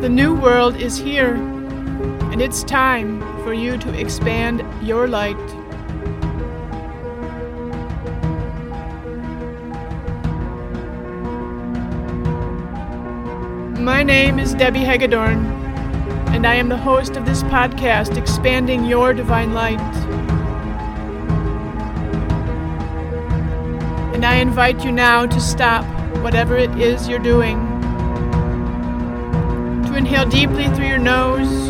The new world is here, and it's time for you to expand your light. My name is Debbie Hagedorn, and I am the host of this podcast, Expanding Your Divine Light. And I invite you now to stop whatever it is you're doing, to inhale deeply through your nose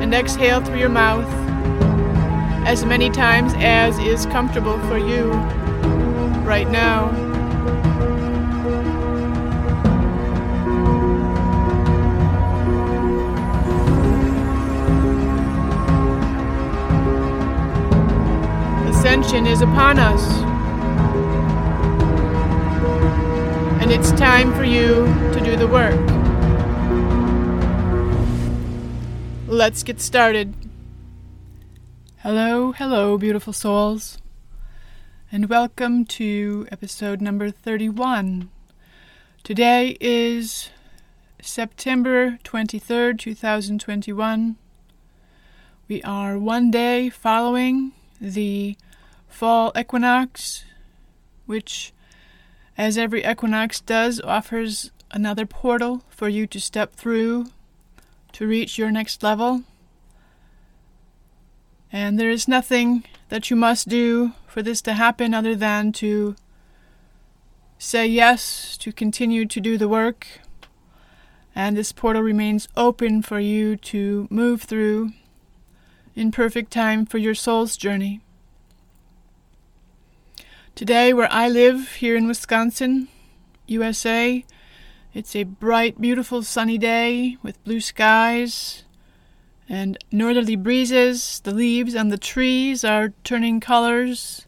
and exhale through your mouth as many times as is comfortable for you right now. Ascension is upon us. And it's time for you to do the work. Let's get started. Hello, hello, beautiful souls, and welcome to episode number 31. Today is September 23rd, 2021. We are one day following the fall equinox, which, as every equinox does, offers another portal for you to step through to reach your next level. And there is nothing that you must do for this to happen other than to say yes to continue to do the work. And this portal remains open for you to move through in perfect time for your soul's journey. Today, where I live here in Wisconsin, USA, it's a bright, beautiful sunny day with blue skies and northerly breezes. The leaves on the trees are turning colors.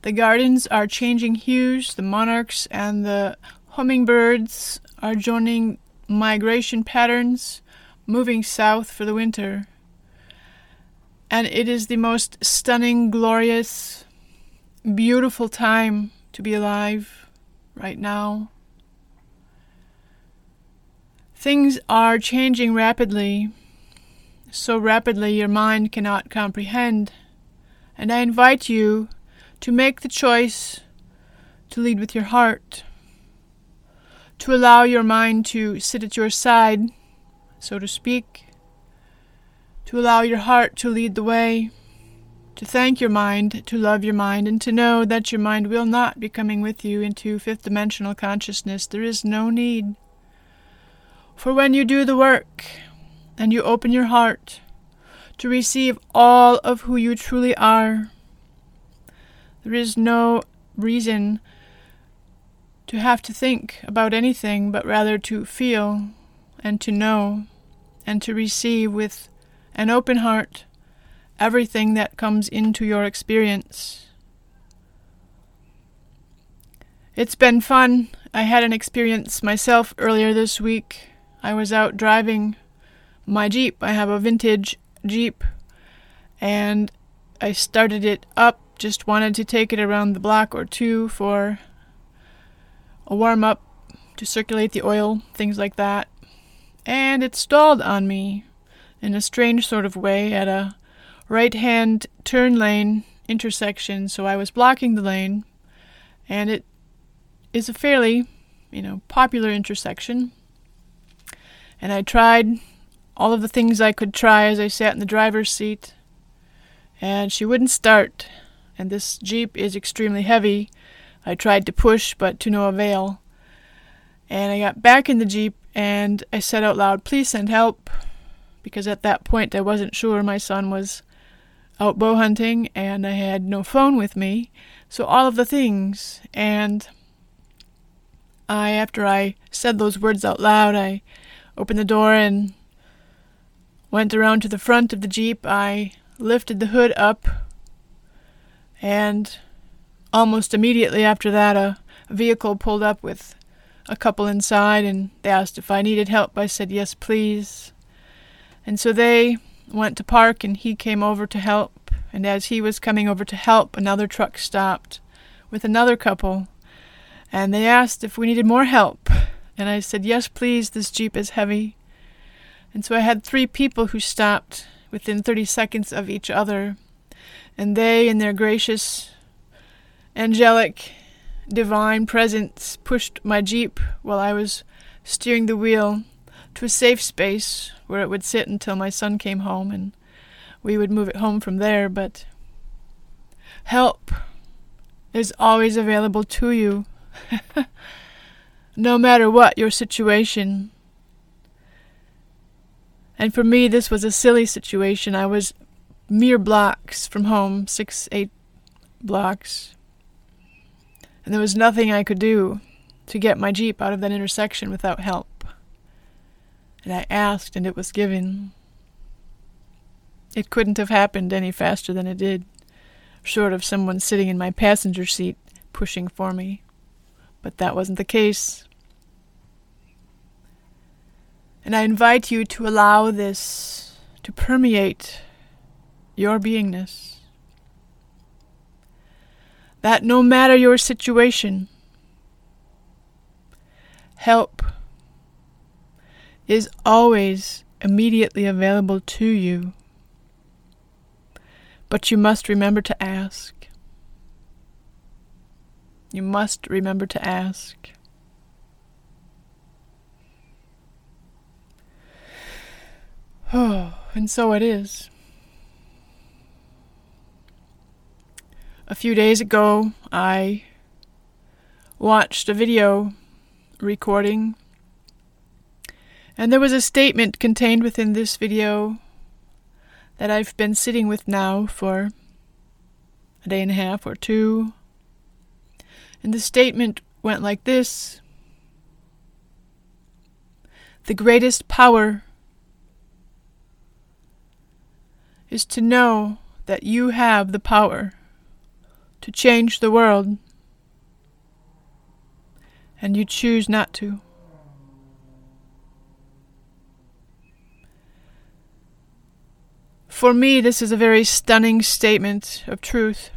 The gardens are changing hues. The monarchs and the hummingbirds are joining migration patterns, moving south for the winter. And it is the most stunning, glorious, beautiful time to be alive right now. Things are changing rapidly, so rapidly your mind cannot comprehend. And I invite you to make the choice to lead with your heart, to allow your mind to sit at your side, so to speak, to allow your heart to lead the way to thank your mind, to love your mind, and to know that your mind will not be coming with you into fifth dimensional consciousness. There is no need. For when you do the work and you open your heart to receive all of who you truly are, there is no reason to have to think about anything, but rather to feel and to know and to receive with an open heart everything that comes into your experience. It's been fun. I had an experience myself earlier this week. I was out driving my Jeep. I have a vintage Jeep, and I started it up, just wanted to take it around the block or two for a warm up to circulate the oil, things like that. And it stalled on me in a strange sort of way at a right hand turn lane intersection, so I was blocking the lane, and it is a fairly, you know, popular intersection. And I tried all of the things I could try as I sat in the driver's seat, and she wouldn't start. And this Jeep is extremely heavy. I tried to push, but to no avail. And I got back in the Jeep and I said out loud, Please send help. Because at that point I wasn't sure my son was out bow hunting and I had no phone with me. So all of the things. And I, after I said those words out loud, I opened the door and went around to the front of the Jeep. I lifted the hood up and almost immediately after that a, vehicle pulled up with a couple inside and they asked if I needed help. I said yes, please. And so they went to park and he came over to help. And as he was coming over to help, another truck stopped with another couple. And they asked if we needed more help. And I said, Yes, please, this Jeep is heavy. And so I had three people who stopped within 30 seconds of each other, and they, in their gracious, angelic, divine presence, pushed my Jeep while I was steering the wheel to a safe space where it would sit until my son came home and we would move it home from there. But help is always available to you, no matter what your situation. And for me, this was a silly situation. I was mere blocks from home, six, eight blocks. And there was nothing I could do to get my Jeep out of that intersection without help. And I asked, and it was given. It couldn't have happened any faster than it did, short of someone sitting in my passenger seat pushing for me. But that wasn't the case. And I invite you to allow this to permeate your beingness. That no matter your situation, help is always immediately available to you. But you must remember to ask. You must remember to ask. and so it is. A few days ago, I watched a video recording, and there was a statement contained within this video that I've been sitting with now for a day and a half or two. And the statement went like this The greatest power is to know that you have the power to change the world, and you choose not to. For me, this is a very stunning statement of truth.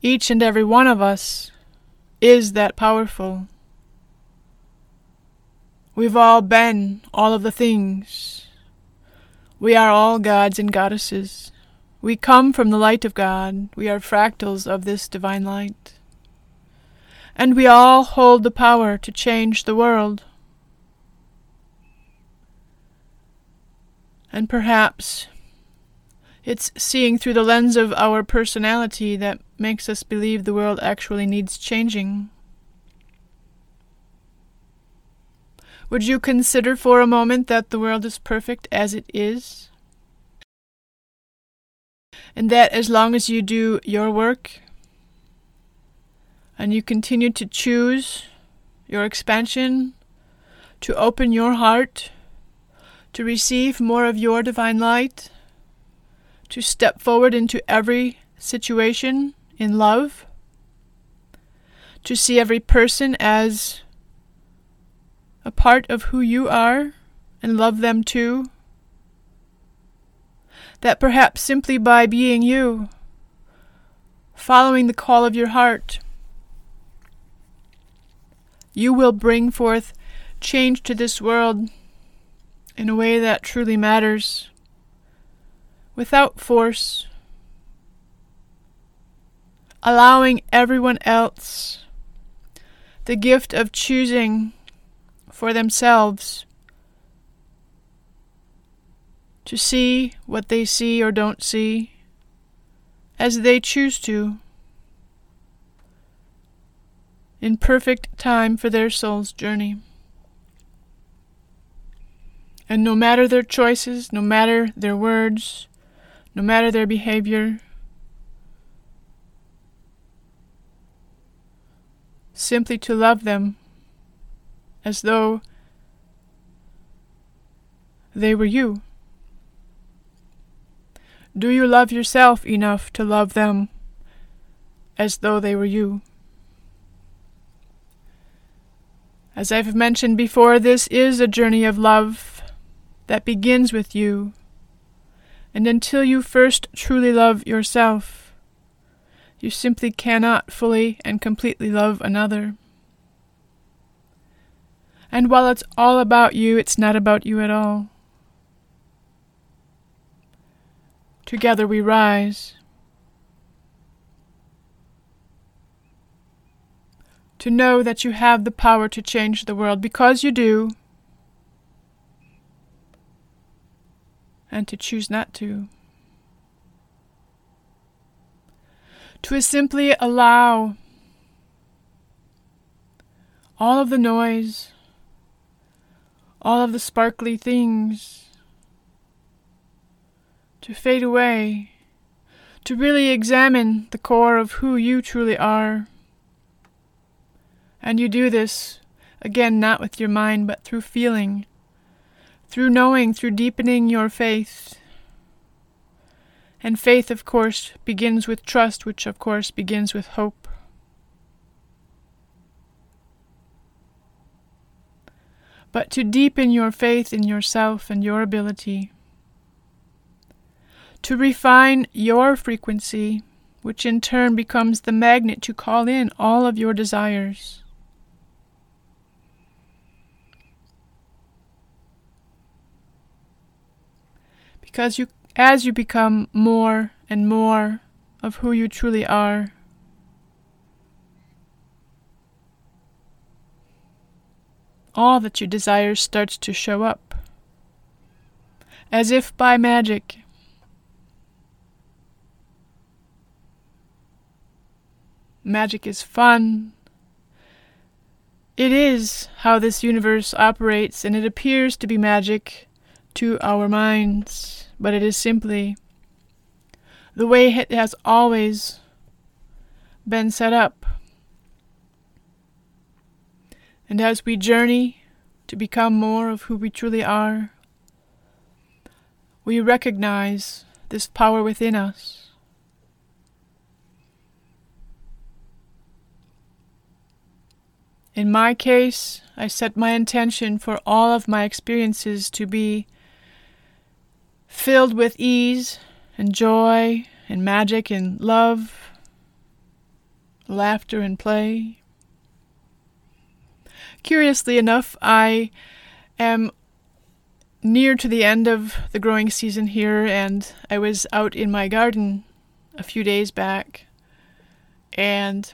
Each and every one of us is that powerful. We've all been all of the things. We are all gods and goddesses. We come from the light of God. We are fractals of this divine light. And we all hold the power to change the world. And perhaps it's seeing through the lens of our personality that makes us believe the world actually needs changing. Would you consider for a moment that the world is perfect as it is? And that as long as you do your work and you continue to choose your expansion, to open your heart, to receive more of your divine light, to step forward into every situation in love, to see every person as a part of who you are and love them too. That perhaps simply by being you, following the call of your heart, you will bring forth change to this world in a way that truly matters, without force, allowing everyone else the gift of choosing for themselves to see what they see or don't see as they choose to in perfect time for their soul's journey. And no matter their choices, no matter their words, no matter their behavior, simply to love them as though they were you. Do you love yourself enough to love them as though they were you? As I've mentioned before, this is a journey of love that begins with you. And until you first truly love yourself, you simply cannot fully and completely love another. And while it's all about you, it's not about you at all. Together we rise. To know that you have the power to change the world because you do, and to choose not to. To simply allow all of the noise, all of the sparkly things to fade away, to really examine the core of who you truly are. And you do this, again, not with your mind, but through feeling, through knowing, through deepening your faith. And faith, of course, begins with trust, which, of course, begins with hope. But to deepen your faith in yourself and your ability. To refine your frequency, which in turn becomes the magnet to call in all of your desires. Because you, as you become more and more of who you truly are, all that you desire starts to show up. As if by magic. Magic is fun. It is how this universe operates, and it appears to be magic to our minds, but it is simply the way it has always been set up. And as we journey to become more of who we truly are, we recognize this power within us. In my case, I set my intention for all of my experiences to be filled with ease and joy and magic and love, laughter and play. Curiously enough, I am near to the end of the growing season here, and I was out in my garden a few days back, and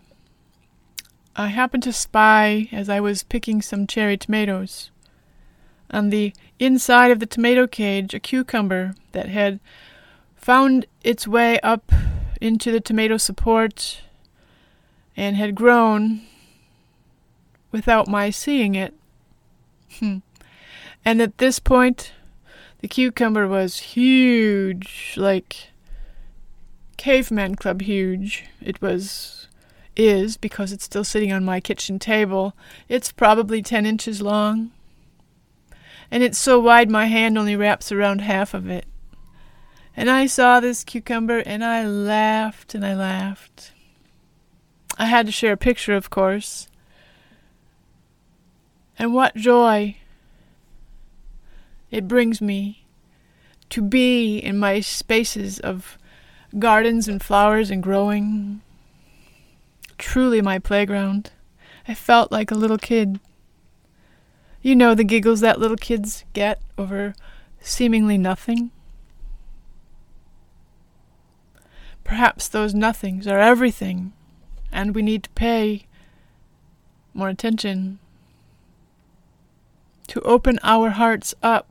I happened to spy as I was picking some cherry tomatoes. On the inside of the tomato cage a cucumber that had found its way up into the tomato support and had grown without my seeing it. Hmm. And at this point, the cucumber was huge, like caveman club huge. It was, is, because it's still sitting on my kitchen table. It's probably 10 inches long. And it's so wide my hand only wraps around half of it. And I saw this cucumber and I laughed and I laughed. I had to share a picture, of course. And what joy it brings me to be in my spaces of gardens and flowers and growing. Truly my playground. I felt like a little kid. You know the giggles that little kids get over seemingly nothing? Perhaps those nothings are everything, and we need to pay more attention to open our hearts up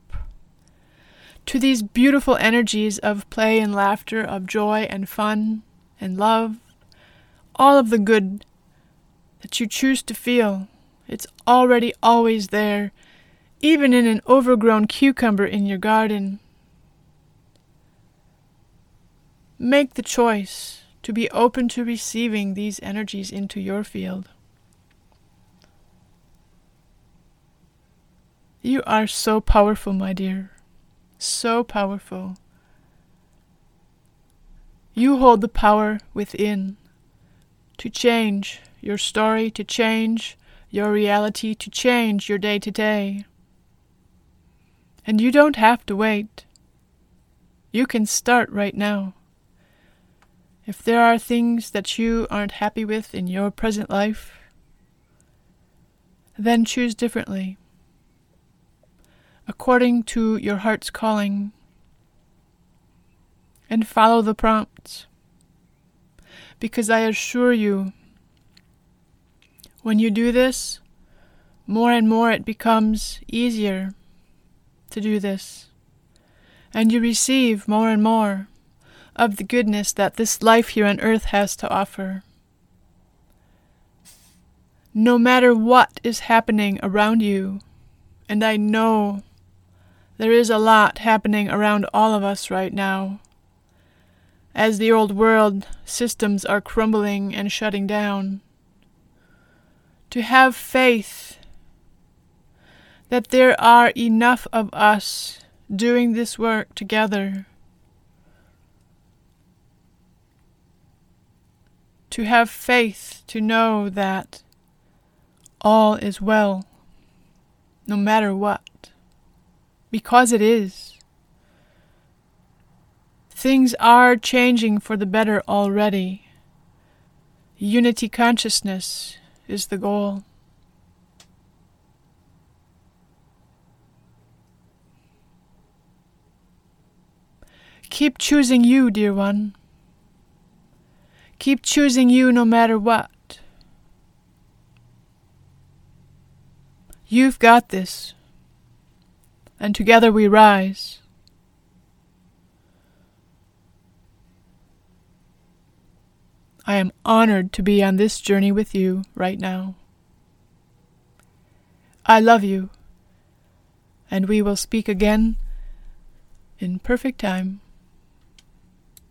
to these beautiful energies of play and laughter, of joy and fun and love, all of the good that you choose to feel. It's already always there, even in an overgrown cucumber in your garden. Make the choice to be open to receiving these energies into your field. You are so powerful, my dear. So powerful. You hold the power within to change your story, to change your reality, to change your day to day. And you don't have to wait. You can start right now. If there are things that you aren't happy with in your present life, then choose differently. According to your heart's calling and follow the prompts. Because I assure you, when you do this, more and more it becomes easier to do this. And you receive more and more of the goodness that this life here on earth has to offer. No matter what is happening around you, and I know there is a lot happening around all of us right now. As the old world systems are crumbling and shutting down, to have faith that there are enough of us doing this work together. To have faith to know that all is well, no matter what, because it is. Things are changing for the better already. Unity consciousness is the goal. Keep choosing you, dear one. Keep choosing you no matter what. You've got this. And together we rise. I am honored to be on this journey with you right now. I love you, and we will speak again in perfect time.